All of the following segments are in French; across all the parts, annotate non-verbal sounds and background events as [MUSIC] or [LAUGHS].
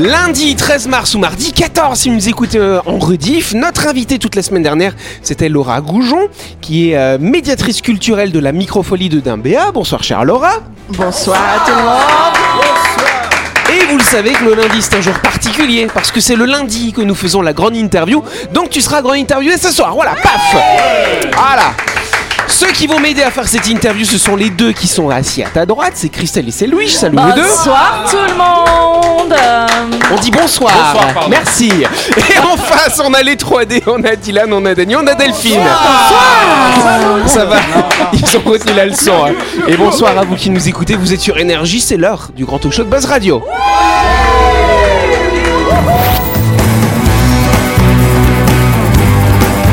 Lundi 13 mars ou mardi 14, si vous nous écoutez euh, en rediff, notre invité toute la semaine dernière, c'était Laura Goujon, qui est euh, médiatrice culturelle de la microfolie de Dimbéa. Bonsoir, chère Laura. Bonsoir à tout le monde. Et vous le savez que le lundi c'est un jour particulier parce que c'est le lundi que nous faisons la grande interview. Donc tu seras grand interviewé ce soir. Voilà, paf Voilà ceux qui vont m'aider à faire cette interview, ce sont les deux qui sont assis à ta droite, c'est Christelle et c'est Louis. Salut vous deux. Bonsoir tout le monde. On dit bonsoir. Bonsoir, pardon. Merci. Et en face, on a les 3D, on a Dylan, on a Dany, on a Delphine. Ça va Ils ont retenu la leçon. hein. Et bonsoir à vous qui nous écoutez, vous êtes sur Énergie, c'est l'heure du grand talk show de Buzz Radio.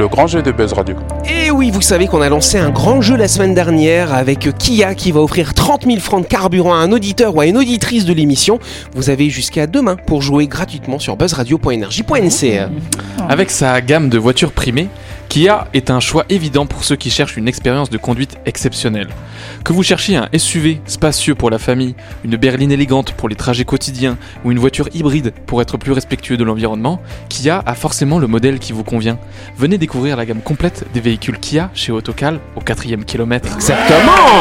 Le grand jeu de Buzz Radio. Et oui, vous savez qu'on a lancé un grand jeu la semaine dernière avec Kia qui va offrir 30 000 francs de carburant à un auditeur ou à une auditrice de l'émission. Vous avez jusqu'à demain pour jouer gratuitement sur buzzradio.energie.nc. Avec sa gamme de voitures primées, Kia est un choix évident pour ceux qui cherchent une expérience de conduite exceptionnelle. Que vous cherchiez un SUV spacieux pour la famille, une berline élégante pour les trajets quotidiens ou une voiture hybride pour être plus respectueux de l'environnement, Kia a forcément le modèle qui vous convient. Venez découvrir la gamme complète des véhicules Kia chez Autocal au 4 kilomètre. Exactement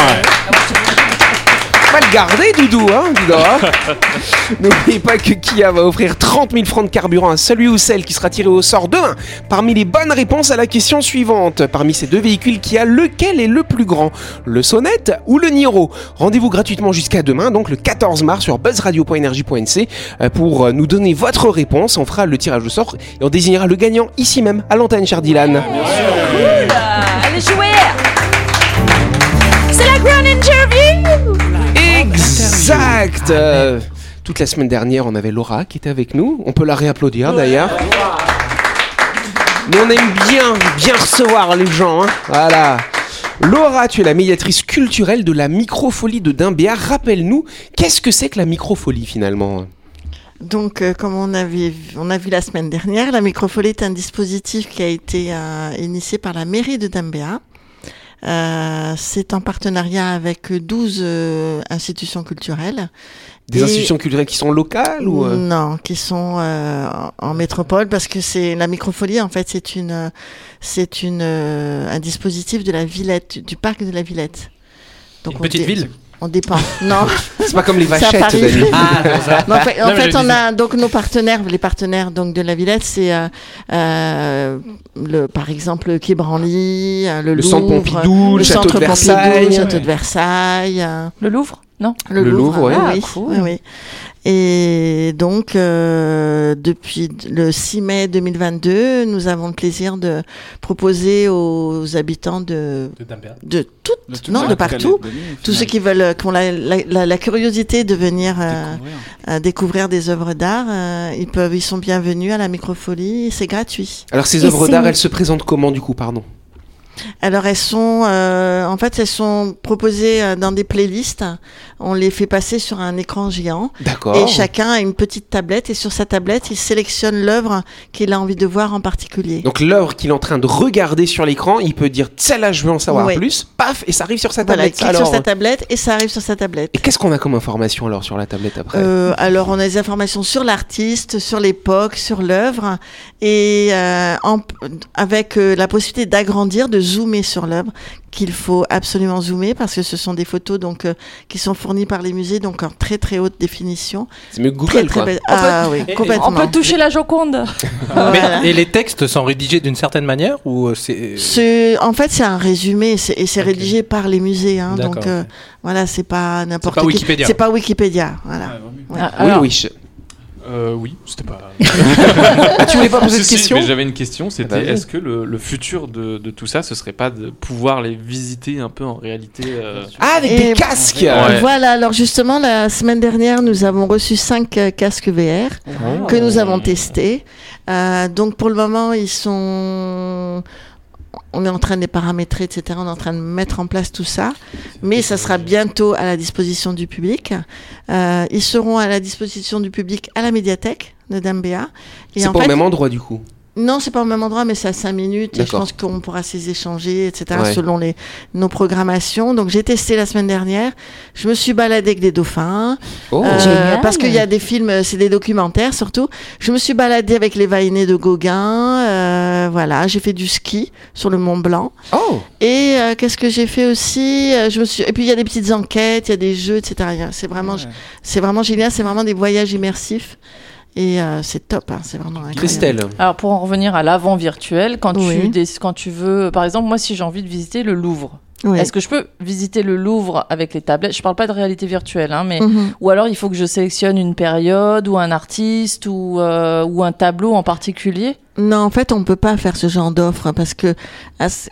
Pas le garder, Doudou, hein, hein. [LAUGHS] N'oubliez pas que Kia va offrir 30 000 francs de carburant à celui ou celle qui sera tiré au sort demain parmi les bonnes réponses à la question suivante. Parmi ces deux véhicules Kia, lequel est le plus grand? Le Sonnet ou le Niro? Rendez-vous gratuitement jusqu'à demain, donc le 14 mars sur buzzradio.energie.nc euh, pour euh, nous donner votre réponse. On fera le tirage au sort et on désignera le gagnant ici même à l'antenne, cher Dylan. Allez jouer. Euh, Toute la semaine dernière, on avait Laura qui était avec nous. On peut la réapplaudir d'ailleurs. Mais on aime bien, bien recevoir les gens. hein. Voilà. Laura, tu es la médiatrice culturelle de la microfolie de Dimbéa. Rappelle-nous, qu'est-ce que c'est que la microfolie finalement? Donc, euh, comme on, avait, on a vu la semaine dernière, la microfolie est un dispositif qui a été euh, initié par la mairie de Dambéa. Euh, c'est en partenariat avec 12 euh, institutions culturelles. Des Et- institutions culturelles qui sont locales ou euh, Non, qui sont euh, en métropole parce que c'est la microfolie en fait c'est une c'est une euh, un dispositif de la Villette du parc de la Villette. Donc Une petite dé- ville? On dépend. [LAUGHS] Non. C'est pas comme les vachettes. Dani. Ah, ça. Mais en fait, en Non, fait, on disais. a donc nos partenaires, les partenaires donc de la Villette, c'est euh, euh, le par exemple le Quai Branly, euh, le, Le Louvre, centre Pompidou, le château centre de Pompidou, Versailles. le château de Versailles. euh, Le Louvre? Non le, Le Louvre, ouais. oui, Ah, cool. oui, oui. Et donc, euh, depuis le 6 mai 2022, nous avons le plaisir de proposer aux habitants de, De Dambéa. de toutes, non, de partout, tous ceux qui veulent, qui ont la, la, la, la curiosité de venir euh, euh, découvrir des œuvres d'art, euh, ils peuvent, ils sont bienvenus à la Microfolie, c'est gratuit. Alors ces œuvres d'art, elles se présentent comment du coup, pardon Alors elles sont, euh, en fait, elles sont proposées euh, dans des playlists. On les fait passer sur un écran géant. D'accord. Et chacun a une petite tablette et sur sa tablette, il sélectionne l'œuvre qu'il a envie de voir en particulier. Donc l'œuvre qu'il est en train de regarder sur l'écran, il peut dire celle-là je veux en savoir plus, paf, et ça arrive sur sa tablette. alors, sur sa tablette et ça arrive sur sa tablette. Et qu'est-ce qu'on a comme information alors sur la tablette après Euh, alors, on a des informations sur l'artiste, sur l'époque, sur l'œuvre, et euh, en- avec euh, la possibilité d'agrandir, de zoomer sur l'œuvre, qu'il faut absolument zoomer parce que ce sont des photos donc euh, qui sont fournies par les musées, donc en très très haute définition. C'est mieux Très Google très quoi. belle. Ah oui, [LAUGHS] et- complètement. On peut toucher la Joconde. [LAUGHS] Voilà. Mais- et les textes sont rédigés d'une certaine manière ou euh, c'est C'est- en fait, c'est un résumé c'est- et c'est rédigé par les musées. Hein, donc euh, voilà, c'est pas n'importe pas qui. Wikipédia. C'est pas Wikipédia. Voilà. Ouais. Ah, Oui, alors, oui. je- Euh, oui, c'était pas. [LAUGHS] Ah, tu voulais pas poser de Si, si, question mais J'avais une question, c'était Ah bah oui. est-ce que le, le futur de, de tout ça, ce serait pas de pouvoir les visiter un peu en réalité euh, Ah, avec Et- des casques Ouais. Voilà, alors justement, la semaine dernière, nous avons reçu cinq euh, casques VR que nous avons testés. Euh, donc pour le moment, ils sont... On est en train de les paramétrer, etc. On est en train de mettre en place tout ça. Mais ça sera bientôt à la disposition du public. Euh, ils seront à la disposition du public à la médiathèque de Dambéa. C'est au fait- même endroit du coup? Non, c'est pas au même endroit, mais c'est à 5 minutes. Et je pense qu'on pourra s'y échanger, etc., Ouais. selon les, nos programmations. Donc, j'ai testé la semaine dernière. Je me suis baladée avec des dauphins. Oh, euh, Génial. parce qu'il y a des films, euh, c'est des documentaires surtout. Je me suis baladée avec les vainés de Gauguin. euh, voilà, j'ai fait du ski sur le Mont Blanc. oh. Et euh, qu'est-ce que j'ai fait aussi Euh, Je me suis. Et puis il y a des petites enquêtes, il y a des jeux, etc. C'est vraiment, c'est vraiment génial. C'est vraiment des voyages immersifs. Et euh, c'est top. hein, c'est vraiment incroyable. Christelle. Alors pour en revenir à l'avant virtuel, quand Oui. tu dé- quand tu veux, par exemple, moi si j'ai envie de visiter le Louvre, est-ce que je peux visiter le Louvre avec les tablettes? Je parle pas de réalité virtuelle, hein, mais Mhm. ou alors il faut que je sélectionne une période ou un artiste ou euh, ou un tableau en particulier? Non, en fait, on peut pas faire ce genre d'offre hein, parce que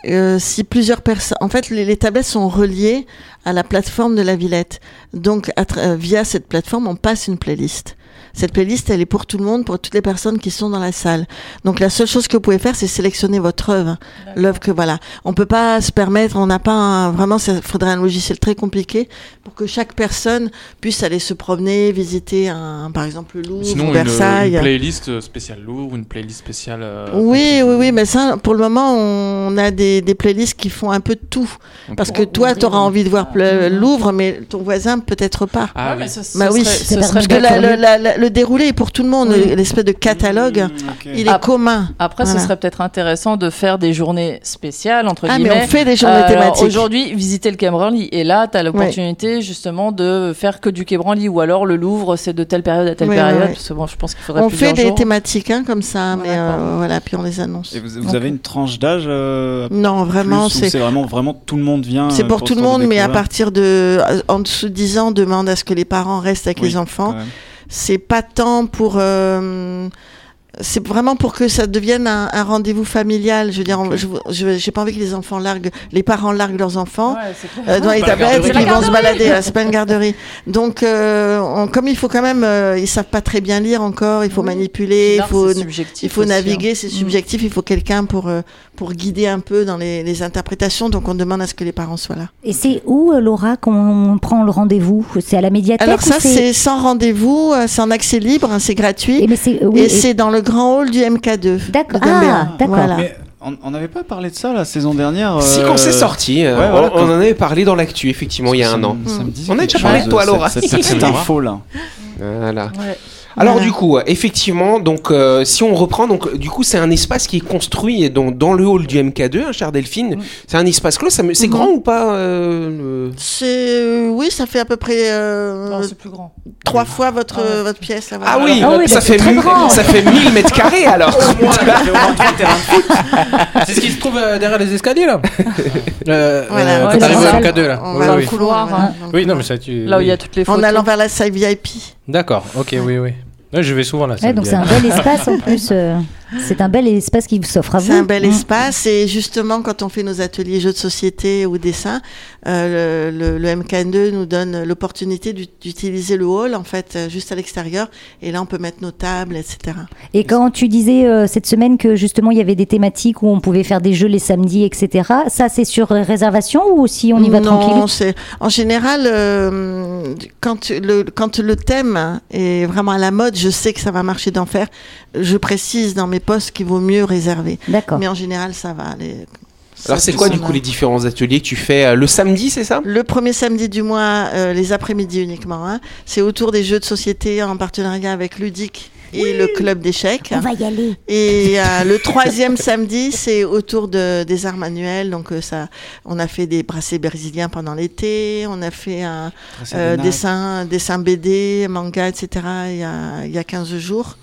euh, si plusieurs personnes, en fait, les, les tablettes sont reliées à la plateforme de la Villette. Donc, à tra- via cette plateforme, on passe une playlist. Cette playlist, elle est pour tout le monde, pour toutes les personnes qui sont dans la salle. Donc, la seule chose que vous pouvez faire, c'est sélectionner votre œuvre, l'œuvre que voilà. On peut pas se permettre, on n'a pas un- vraiment, ça faudrait un logiciel très compliqué pour que chaque personne puisse aller se promener, visiter un, par exemple, le Louvre, Sinon, une, Versailles. une playlist spéciale Louvre, une playlist spéciale. euh, Oui, oui, oui, mais ça, pour le moment, on a des, des playlists qui font un peu de tout. Parce que toi, tu auras envie de voir le Louvre, mais ton voisin, peut-être pas. Ah Ouais, oui. mais ce- ce Bah oui, serait- ce parce serait Parce que D'accord, la- curieux. la- la- le déroulé est pour tout le monde, Oui. l'espèce de catalogue, il est Après- commun. Après, Voilà. ce serait peut-être intéressant de faire des journées spéciales entre Ah, mais guillemets. on fait des journées Euh, thématiques. Aujourd'hui, visiter le Quai Branly. Et là, tu as l'opportunité justement de faire que du Quai Branly. Ou alors le Louvre, c'est de telle période à telle période. Parce que bon, je pense qu'il faudrait On plusieurs fait des jours. thématiques hein, comme ça, mais euh, voilà, puis on les annonce. Et vous, vous avez une tranche d'âge euh, Non, vraiment, c'est c'est vraiment vraiment tout le monde vient. c'est pour tout le monde, mais à partir de en dessous de 10 ans, on demande à ce que les parents restent avec Oui, les enfants. C'est pas tant pour euh, c'est vraiment pour que ça devienne un, un rendez-vous familial. Je veux dire, je j'ai pas envie que les enfants larguent, les parents larguent leurs enfants Ouais, euh, dans les tablettes et qu'ils vont se balader. là, C'est pas une garderie. Donc, euh, on- comme il faut quand même, euh, ils savent pas très bien lire encore. Il faut Oui. manipuler, il faut c'est subjectif il faut aussi, hein. naviguer, c'est Mm. subjectif. Il faut quelqu'un pour euh, pour guider un peu dans les, les interprétations. Donc, on demande à ce que les parents soient là. Et c'est où, euh, Laura, qu'on prend le rendez-vous? C'est à la médiathèque Alors ça, c'est sans rendez-vous, euh, c'est en accès libre, hein, c'est gratuit. Et, mais c'est- oui, et et- c'est dans le grand hall du MK2. D'accord. Ah, d'accord. Voilà. On n'avait pas parlé de ça la saison dernière. Si euh, quand c'est sorti, euh, ouais, voilà, on, en avait parlé dans l'actu, effectivement, il y a un ça an. me- ça me disait On a déjà parlé de toi, Laura. Cette, cette- cette [LAUGHS] info là. Voilà. Ouais. Alors Voilà. du coup, euh, effectivement, donc euh, si on reprend, donc du coup c'est un espace qui est construit dans, dans le hall du MK2, hein, cher Delphine. C'est un espace clos. me- C'est Mhm. grand ou pas euh, le- C'est euh, oui, ça fait à peu près euh, Non, c'est plus grand. trois fois votre Ah euh, votre pièce. Là, Ah oui, Ah oui, ça, fait mille- ça fait 1000 mètres carrés [LAUGHS] alors. [LAUGHS] C'est ce qui se trouve euh, derrière les escaliers là. [LAUGHS] Euh, Voilà, euh, quand t'arrives c'est au ça. MK2 là. On Oui, va Dans oui. le couloir, hein. Donc, Oui, non, mais ça tu. Là où il y a toutes les photos. En allant vers la salle VIP. D'accord, ok, oui, oui. Ouais, je vais souvent là. Ouais, donc c'est un bel [LAUGHS] espace en plus. euh, c'est un bel espace qui s'offre à vous. C'est un bel Mm. espace et justement quand on fait nos ateliers jeux de société ou dessin, euh, le, le, le MK2 nous donne l'opportunité d'ut- d'utiliser le hall en fait euh, juste à l'extérieur et là on peut mettre nos tables etc. Et quand tu disais euh, cette semaine que justement il y avait des thématiques où on pouvait faire des jeux les samedis, etc., ça c'est sur réservation ou si on y va non, tranquille en général euh, quand le quand le thème est vraiment à la mode, je sais que ça va marcher d'enfer. Je précise dans mes posts qu'il vaut mieux réserver. D'accord. Mais en général, ça va. Les... Alors c'est quoi du a- coup les différents ateliers que tu fais euh, le samedi, c'est ça? Le premier samedi du mois, euh, les après-midi uniquement. Hein, c'est autour des jeux de société en partenariat avec Ludic et le club d'échecs. On va y aller. Et euh, le troisième [LAUGHS] samedi, c'est autour de, des arts manuels. Donc euh, ça, on a fait des bracelets brésiliens pendant l'été, on a fait un euh, dessin, dessin BD, manga, etc. Il y a, il y a 15 jours.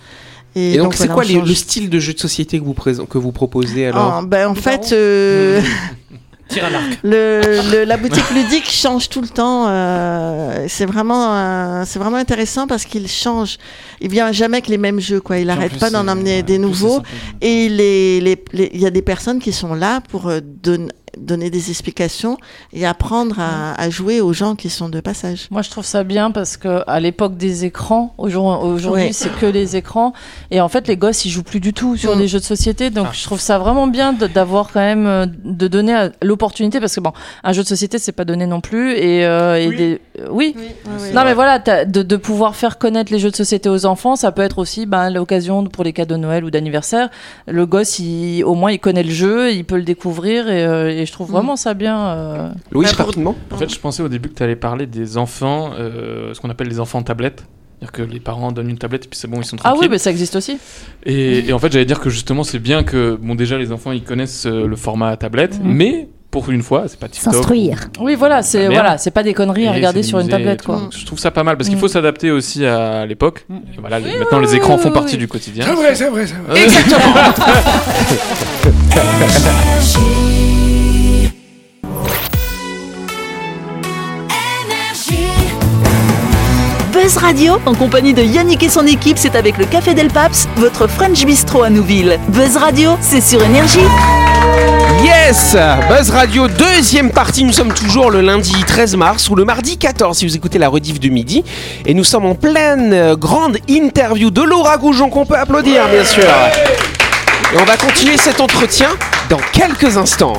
Et, donc, c'est voilà, quoi les- le style de jeu de société que vous, que vous proposez alors Ah, ben, En fait, barreaux. euh, [LAUGHS] [LAUGHS] Tire à l'arc. Le, le- la boutique ludique change tout le temps. euh, c'est vraiment, euh, c'est vraiment intéressant parce qu'il change. Il vient jamais avec les mêmes jeux, quoi. Il En arrête plus, pas d'en emmener ouais, des nouveaux. Et les, les, les- il y a des personnes qui sont là pour euh, don- donner des explications et apprendre à, à jouer aux gens qui sont de passage. Moi, je trouve ça bien parce que à l'époque des écrans, aujourd- aujourd'hui, Ouais. c'est que les écrans. Et en fait, les gosses, ils jouent plus du tout sur Mm. les jeux de société. Donc, Ah. je trouve ça vraiment bien d'avoir quand même, euh, de donner l'opportunité parce que bon, un jeu de société, c'est pas donné non plus. Et, euh, et Oui. des- euh, oui. Oui, Non mais voilà, de, de pouvoir faire connaître les jeux de société aux enfants, ça peut être aussi ben, l'occasion pour les cadeaux de Noël ou d'anniversaire. Le gosse, il, au moins, il connaît le jeu, il peut le découvrir et, euh, et je trouve Mm. vraiment ça bien. euh. Louis, Bah, rapidement. En fait, je pensais au début que tu allais parler des enfants, euh, ce qu'on appelle les enfants tablettes. C'est-à-dire que les parents donnent une tablette et puis c'est bon, ils sont Ah tranquilles. oui, mais ça existe aussi. Et, et en fait, j'allais dire que justement, c'est bien que, bon, déjà, les enfants, ils connaissent euh, le format tablette, Mhm. mais pour une fois, c'est pas TikTok. S'instruire. Oui, voilà, c'est Ah, voilà, c'est pas des conneries à regarder sur une tablette quoi. Je trouve ça pas mal parce qu'il Mm. faut s'adapter aussi à l'époque. Et voilà, maintenant, les écrans oui, font oui, partie du quotidien. C'est vrai, c'est vrai, c'est vrai. [LAUGHS] Buzz Radio, en compagnie de Yannick et son équipe, c'est avec le Café Del Paps, votre French Bistro à Nouville. Buzz Radio, c'est sur Énergie. Yes Buzz Radio, deuxième partie. Nous sommes toujours le lundi 13 mars ou le mardi 14 si vous écoutez la rediff de midi. Et nous sommes en pleine euh, grande interview de Laura Goujon qu'on peut applaudir bien sûr. Et on va continuer cet entretien dans quelques instants.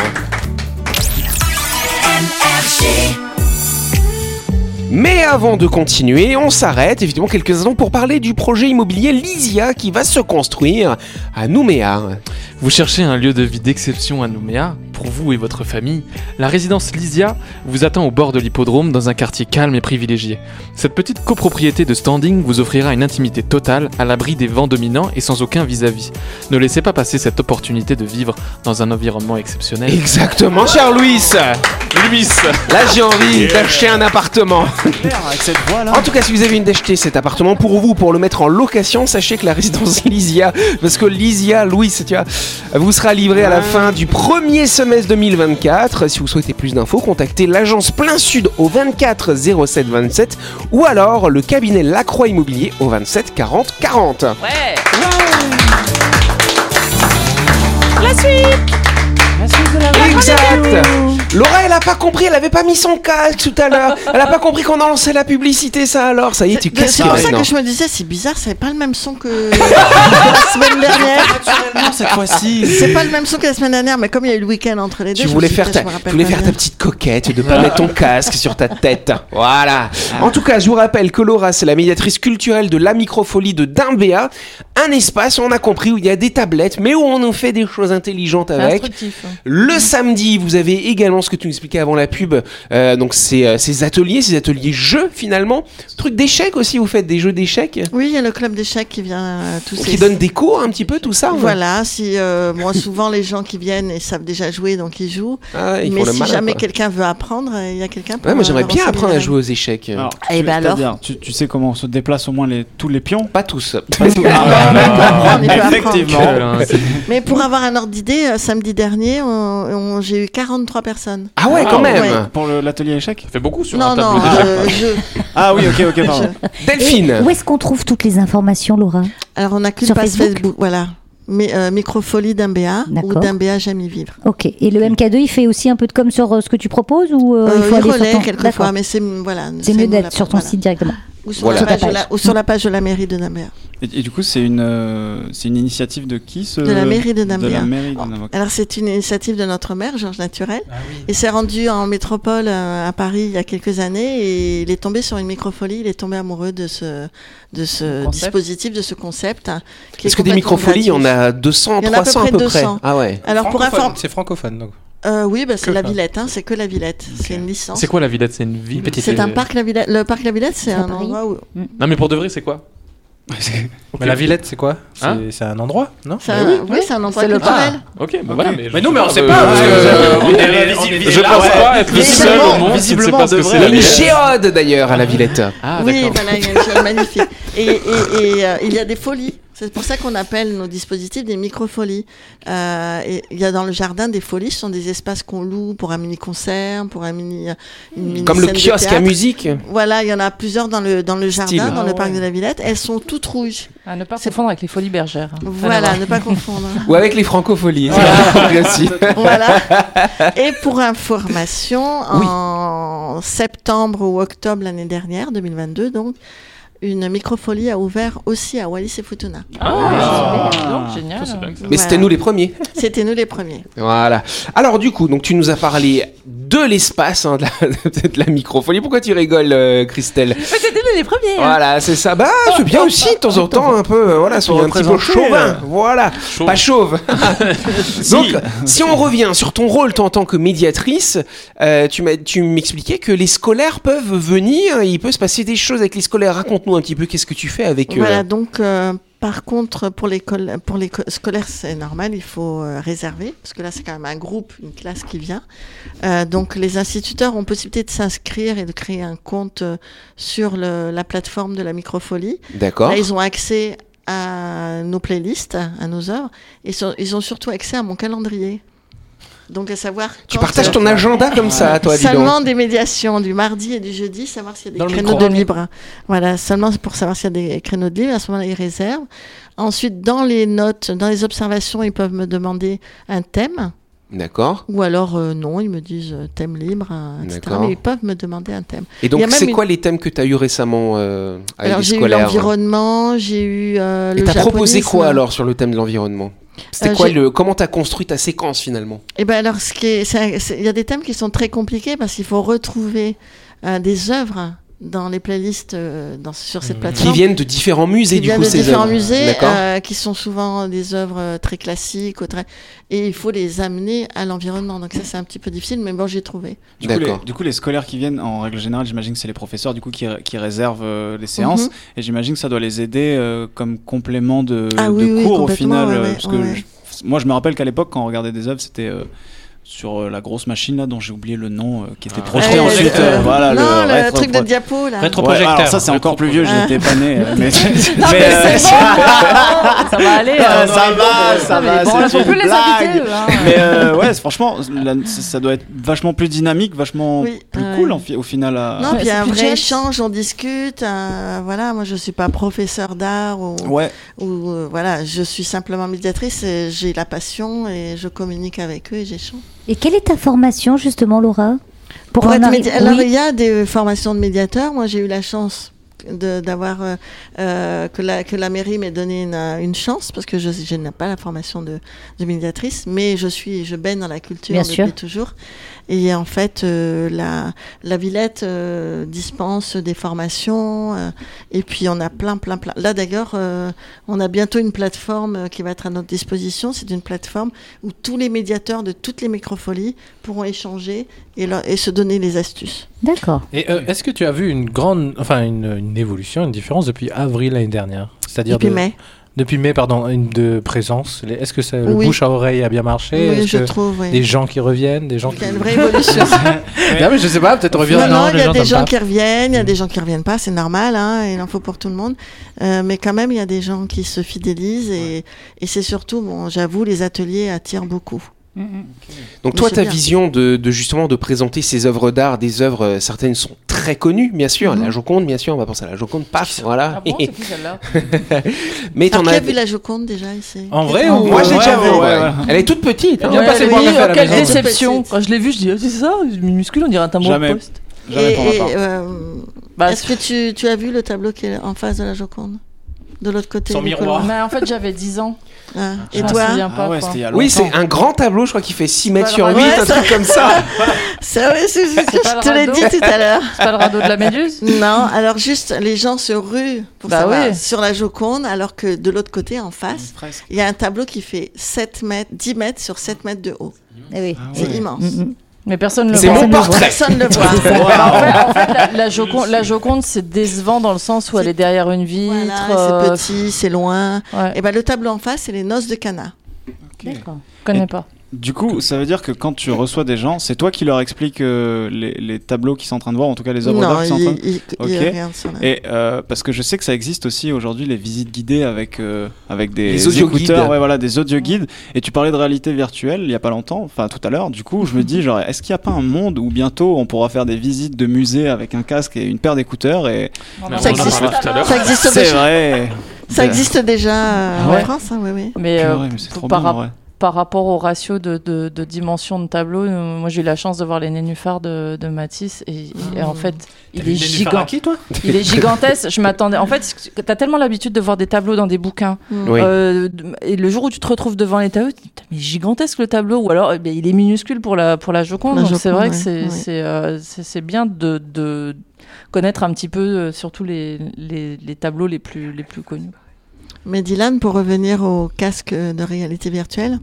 Mais avant de continuer, on s'arrête évidemment quelques instants pour parler du projet immobilier Lysia qui va se construire à Nouméa. Vous cherchez un lieu de vie d'exception à Nouméa? Pour vous et votre famille, la résidence Lysia vous attend au bord de l'hippodrome dans un quartier calme et privilégié. Cette petite copropriété de standing vous offrira une intimité totale à l'abri des vents dominants et sans aucun vis-à-vis. Ne laissez pas passer cette opportunité de vivre dans un environnement exceptionnel. Exactement, cher Louis Louis Là j'ai envie d'acheter un appartement. [LAUGHS] Avec cette voix là. En tout cas, si vous avez une d'acheter cet appartement pour vous, pour le mettre en location, sachez que la résidence [LAUGHS] Lysia, parce que Lysia, Louis, tu vois, vous sera livré à la fin du premier semestre 2024. Si vous souhaitez plus d'infos, contactez l'agence Plein Sud au 24 07 27 ou alors le cabinet Lacroix Immobilier au 27 40 40. Ouais. Exact. Laura, elle a pas compris, elle avait pas mis son casque tout à l'heure. Elle a pas compris qu'on a lancé la publicité, ça alors. Ça y est, tu casses C'est pour ça que je me disais, c'est bizarre, c'est pas le même son que, la semaine dernière. Naturellement cette fois-ci. C'est pas le même son que la semaine dernière, mais comme il y a eu le week-end entre les deux, Tu je voulais faire ta, tu voulais faire petite coquette de pas mettre ton casque sur ta tête. Voilà. En tout cas, je vous rappelle que Laura, c'est la médiatrice culturelle de la microfolie de Dimbéa, un espace, on a compris, où il y a des tablettes, mais où on en fait des choses intelligentes avec. Instructif. Le samedi, vous avez également ce que tu nous expliquais avant la pub, euh, donc euh, ces ateliers, ces ateliers jeux finalement. Truc d'échecs aussi, vous faites des jeux d'échecs? Oui, il y a le club d'échecs qui vient euh, tous qui ces- donne des cours un petit peu, tout ça. Voilà, si euh, moi souvent les gens qui viennent ils savent déjà jouer donc ils jouent. Ah, ils mais si malin, jamais quelqu'un veut apprendre, il y a quelqu'un pour Ouais, moi j'aimerais bien apprendre à jouer aux échecs. Alors, Eh tu- ben alors tu, tu sais comment se déplacent au moins les, tous les pions? Pas tous. Pas [LAUGHS] apprendre. Effectivement. [LAUGHS] Hein, Mais pour avoir un ordre d'idée, samedi dernier, on- on- j'ai eu 43 personnes. Ah ouais, quand Ah, même. ouais. Pour le- l'atelier échec Ça fait beaucoup sur non, un non, tableau d'échecs. euh, je- Ah oui, ok, ok, pardon. Delphine. Où est-ce qu'on trouve toutes les informations, Laura? Alors on a qu'une Sur page Facebook? Facebook, voilà. Mais, euh, Microfolie d'Imbéa ou D'accord. d'Imbéa J'aime y vivre. Ok. Et le MK2, il fait aussi un peu de com sur euh, ce que tu proposes ou euh, Euh, il faut il aller sur relaie ton... quelquefois, mais c'est voilà. C'est mieux nous la- d'être sur ton voilà. site directement. Ou sur, Voilà. la page Sur de ta la, page. ou sur la page de la mairie de Nambéa. Et, et du coup, c'est une, euh, c'est une initiative de qui ce... De la mairie de De la Nambéa. mairie de Oh. Alors c'est une initiative de notre maire, Georges Naturel. Il s'est rendu en métropole euh, à Paris il y a quelques années et il est tombé sur une microfolie. Il est tombé amoureux de ce, de ce Concept. dispositif, de ce concept. hein, qui est Est-ce que des microfolies, il y en gratuit. a 200, Il y en a à peu 300 à près peu 200. près Ah ouais. Alors pour informer, C'est francophone donc. euh, oui, bah, c'est la. Villette, hein, c'est que la Villette. C'est une licence. C'est quoi la Villette? C'est une ville petite C'est un parc la Villette. Le parc la Villette, c'est un Paris endroit où Non, mais pour de vrai, c'est quoi? Mais la Villette, c'est quoi? C'est Hein? C'est un endroit, non? C'est un, oui, c'est un endroit C'est le culturel. Ok, bah voilà. Mais, Mais nous, mais on je sait sais pas, parce que, euh, euh, on est- je- on est- Je là, pense ouais. pas être le seul Visiblement, au monde qui ne sait visiblement, pas ce de que c'est vrai. Il y a la une Villette. géode d'ailleurs à la Villette. Ah, oui, voilà, il y a une géode magnifique. Et, et, et, euh, il y a des folies. C'est pour ça qu'on appelle nos dispositifs des microfolies. Euh, et il y a dans le jardin des folies, ce sont des espaces qu'on loue pour un mini-concert, pour un mini, une mini Comme le kiosque à musique. Voilà, il y en a plusieurs dans le, dans le Style. jardin, dans Ah le parc ouais. de la Villette. Elles sont toutes rouges. À ne pas confondre avec les folies bergères. Voilà, ne pas confondre. Ou avec les francopholies. aussi. voilà. Et pour information, en septembre ou octobre l'année dernière, 2022, donc, une microfolie a ouvert aussi à Wallis et Futuna. Ah. Donc, génial. Mais c'était nous les premiers. [LAUGHS] C'était nous les premiers. Voilà. Alors du coup, donc tu nous as parlé de l'espace, hein, de, la, [LAUGHS] de la microfolie. Pourquoi tu rigoles, euh, Christelle Mais c'était nous les premiers. hein. Voilà, c'est ça. Bah, c'est bien aussi de temps en temps un peu. euh, Voilà, soyez un petit peu chauvin. euh, Voilà, pas chauve. [LAUGHS] Donc, si on revient sur ton rôle toi, en tant que médiatrice, euh, tu m'as- tu m'expliquais que les scolaires peuvent venir. Il peut se passer des choses avec les scolaires. Raconte-nous un petit peu qu'est-ce que tu fais avec eux. Voilà, donc euh, par contre, pour les, col- pour les co- scolaires, c'est normal, il faut euh, réserver, parce que là, c'est quand même un groupe, une classe qui vient. Euh, donc, les instituteurs ont possibilité de s'inscrire et de créer un compte euh, sur le- la plateforme de la microfolie. D'accord. Là, ils ont accès à nos playlists, à nos œuvres, et sur- ils ont surtout accès à mon calendrier. Donc, à savoir. Tu partages euh, ton agenda comme ça, toi. Seulement des médiations du mardi et du jeudi, savoir s'il y a des Dans le créneaux de libre. Voilà, seulement pour savoir s'il y a des créneaux de libre. À ce moment-là, ils réservent. Ensuite, dans les notes, dans les observations, ils peuvent me demander un thème. D'accord. Ou alors, euh, non, ils me disent euh, thème libre, euh, etc. Mais ils peuvent me demander un thème. Et donc, c'est une- quoi les thèmes que tu as eu récemment avec Alors, j'ai eu l'environnement, j'ai eu euh, Et le t'as proposé quoi alors sur le thème de l'environnement? C'était Euh, quoi le comment t'as construit ta séquence finalement? Eh ben alors, ce qui est, c'est- c'est- il y a des thèmes qui sont très compliqués parce qu'il faut retrouver euh, des œuvres dans les playlists euh, dans, sur cette plateforme. Qui viennent de différents musées qui du viennent coup de ces différents musées euh, qui sont souvent des œuvres euh, très classiques ou très- et il faut les amener à l'environnement donc ça c'est un petit peu difficile mais bon j'ai trouvé Du coup, les, D'accord. du coup, les scolaires qui viennent, en règle générale, j'imagine que c'est les professeurs du coup qui, qui réservent euh, les séances, Mhm. et j'imagine que ça doit les aider euh, comme complément de, Ah de oui, oui, cours au final. ouais, ouais, parce que je- moi, je me rappelle qu'à l'époque, quand on regardait des œuvres, c'était euh, sur euh, la grosse machine là dont j'ai oublié le nom, euh, qui était projetée Euh, ensuite. euh, euh, voilà, non le, rétro- truc de diapo là Ouais, alors ça c'est encore plus vieux, Ah. j'étais pas né. [LAUGHS] mais Non, [LAUGHS] mais c'est bon, [LAUGHS] ça va aller. Ah, euh, ça va, ça Ah, va, bon, c'est on peut une les inviter. Mais euh, ouais, franchement, ça ça doit être vachement plus dynamique, vachement Oui, plus cool en au final. à- non puis il y a un vrai échange on discute voilà moi je suis pas professeur d'art ou, Ouais. ou voilà je suis simplement médiatrice et j'ai la passion et je communique avec eux et j'échange Et quelle est ta formation justement, Laura? Pour être Alors, il y a des formations de médiateurs. Moi, j'ai eu la chance de- d'avoir euh, euh, que, la, que la mairie m'ait donné une, une chance parce que je, je n'ai pas la formation de, de médiatrice, mais je suis, je baigne dans la culture Bien depuis sûr. toujours. Et en fait, euh, la, la Villette euh, dispense des formations euh, et puis on a plein, plein, plein. Là d'ailleurs, euh, on a bientôt une plateforme qui va être à notre disposition. C'est une plateforme où tous les médiateurs de toutes les microfolies pourront échanger et, leur- et se donner les astuces. D'accord. Et euh, est-ce que tu as vu une grande, enfin une, une évolution, une différence depuis avril l'année dernière? C'est-à-dire Depuis de- mai. Depuis mai, pardon, une de présence. Est-ce que ça, le Oui. bouche à oreille a bien marché? Oui, je que trouve, oui. Des gens qui reviennent, des gens Il qui. y a une [LAUGHS] vraie évolution. non, mais je sais pas, peut-être revient. Non, non, il y a des gens pas. qui reviennent, il y a des gens qui reviennent pas, c'est normal, hein, il en faut pour tout le monde. Euh, mais quand même, il y a des gens qui se fidélisent et, et c'est surtout, bon, j'avoue, les ateliers attirent beaucoup. Donc Mais toi, ta bien. vision de, de justement de présenter ces œuvres d'art, des œuvres euh, certaines sont très connues, bien sûr. Mhm. La Joconde, bien sûr, on va penser à la Joconde, paf, voilà. Ah bon, c'est qui celle-là [LAUGHS] Mais Alors, t'en qui as. a vu la Joconde déjà ici En vrai ou Moi, je l'ai Ouais, déjà ouais, vue. ouais, ouais. ouais. Elle est toute petite. hein. Voir oui, à la quelle déception. Quand je l'ai vu, je dis, oh, c'est ça, minuscule, on dirait un tambour Jamais. de poste. Jamais Et, pour ma et, part. euh, Bah, Est-ce que tu, tu as vu le tableau qui est en face de la Joconde? De l'autre côté Son miroir. Mais en fait, j'avais 10 ans. Ah, Et toi. Ah ouais, quoi. c'était il y a Oui, c'est un grand tableau, je crois, qui fait 6 mètres sur le 8, droit. un truc comme ça. [LAUGHS] C'est vrai, c'est- c'est- C'est je te l'ai dit tout à l'heure. C'est pas le radeau de la Méduse? Non, alors juste, les gens se ruent pour Bah savoir oui. sur la Joconde, alors que de l'autre côté, en face, il y a un tableau qui fait 7 mètres, 10 mètres sur 7 mètres de haut. Eh oui. C'est immense. Mm, mm. Mais personne ne le C'est voit. mon portrait. Personne ne le voit. [LAUGHS] En fait, en fait, la, la [LAUGHS] Joconde, la Joconde, c'est décevant dans le sens où elle est derrière une vitre. Voilà, c'est euh, petit, c'est loin. ouais. Et ben le tableau en face, c'est les noces de Cana. D'accord. Je connais pas. Du coup, ça veut dire que quand tu reçois des gens, c'est toi qui leur expliques euh, les, les tableaux qu'ils sont en train de voir, en tout cas les œuvres d'art qu'ils sont en train il, de... il, il Ok. regarde sur la- Et euh, parce que je sais que ça existe aussi aujourd'hui les visites guidées avec euh, avec des Les audio écouteurs, guides. ouais voilà, des audio guides. Et tu parlais de réalité virtuelle il y a pas longtemps, enfin tout à l'heure. Du coup, je me dis genre, est-ce qu'il n'y a pas un monde où bientôt on pourra faire des visites de musées avec un casque et une paire d'écouteurs et Ça existe. Ça existe c'est déjà. vrai. Ça existe déjà euh, Ah ouais en France, hein, oui, oui. Mais euh, Purée, mais c'est trop par, bien. Par rapport au ratio de, de, de dimension de tableau, euh, moi j'ai eu la chance de voir les nénuphars de, de Matisse et, et en fait il est gigantesque. toi Il est gigantesque. Je m'attendais. En fait, t'as tellement l'habitude de voir des tableaux dans des bouquins. Oui. Euh, et le jour où tu te retrouves devant les tableaux, tu te dis, Putain, mais gigantesque le tableau. Ou alors, eh ben, il est minuscule pour la pour la Joconde. Donc c'est Joconde, vrai que c'est ouais. c'est euh, bien de, de connaître un petit peu euh, surtout les, les, les tableaux les plus les plus connus. Mais Dylan, pour revenir au casque de réalité virtuelle,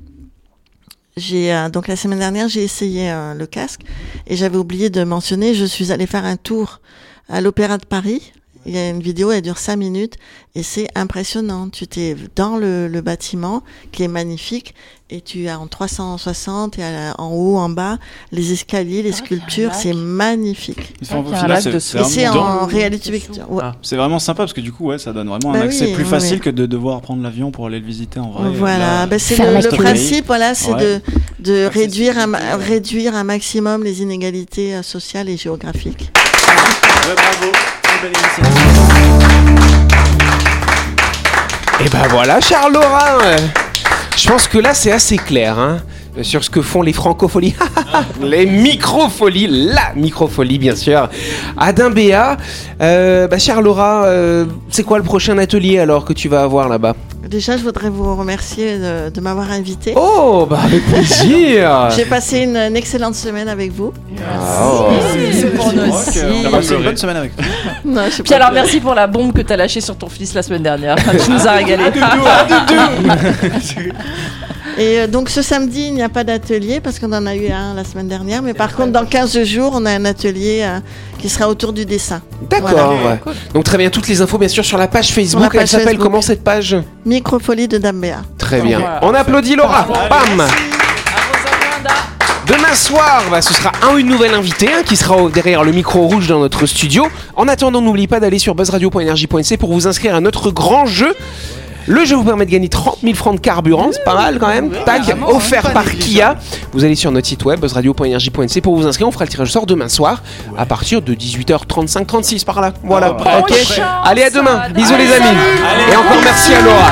j'ai euh, donc la semaine dernière j'ai essayé euh, le casque et j'avais oublié de mentionner, je suis allée faire un tour à l'Opéra de Paris. Il y a une vidéo, elle dure 5 minutes et c'est impressionnant. Tu t'es dans le, le bâtiment qui est magnifique et tu as en 360 et la- en haut, en bas, les escaliers, les Ah, sculptures, c'est magnifique. Ils sont- qu'il y a un là, lac c'est- en réalité virtuelle. Ouais. Ah. C'est vraiment sympa parce que du coup, ouais, ça donne vraiment Bah un accès oui, plus oui, facile oui. que de devoir prendre l'avion pour aller le visiter en vrai. Voilà, Là, ben, c'est le, principe, voilà, c'est Ouais. de, de réduire, un, réduire un maximum les inégalités euh, sociales et géographiques. Ouais, bravo. Et ben voilà, Charles euh, Je pense que là, c'est assez clair hein, sur ce que font les francopholies. [LAUGHS] les microfolies, la microfolie, bien sûr. Adin Béa, euh, bah, Charles Laurent, euh, c'est quoi le prochain atelier alors que tu vas avoir là-bas? Déjà, je voudrais vous remercier de, de m'avoir invité. Oh, bah avec plaisir [LAUGHS] J'ai passé une, une excellente semaine avec vous. Oh. C'est pour nous aussi. On a passé une bonne semaine avec toi. Non, je sais Puis pas alors merci pour la bombe que t'as lâchée sur ton fils la semaine dernière. tu nous as régalé. [LAUGHS] Et euh, donc ce samedi, il n'y a pas d'atelier parce qu'on en a eu un la semaine dernière. Mais par contre, dans 15 jours, on a un atelier euh, qui sera autour du dessin. D'accord. ouais. Donc très bien, toutes les infos bien sûr sur la page Facebook. page Elle s'appelle comment cette page Microfolie de Dame Béa. Très bien. Voilà. On applaudit Laura. Bam Demain soir, bah, ce sera un une nouvelle invitée hein, qui sera derrière le micro rouge dans notre studio. En attendant, n'oubliez pas d'aller sur buzzradio.energie.nc pour vous inscrire à notre grand jeu. Le jeu vous permet de gagner 30 000 francs de carburant, c'est pas mal quand même. Tac, offert par Kia. Vous allez sur notre site web buzzradio.energie.nc pour vous inscrire. On fera le tirage au sort demain soir à partir de 18h35-36 par là. Voilà. Oh, ok. Allez à demain. Bisous les amis. Et encore merci à Laura.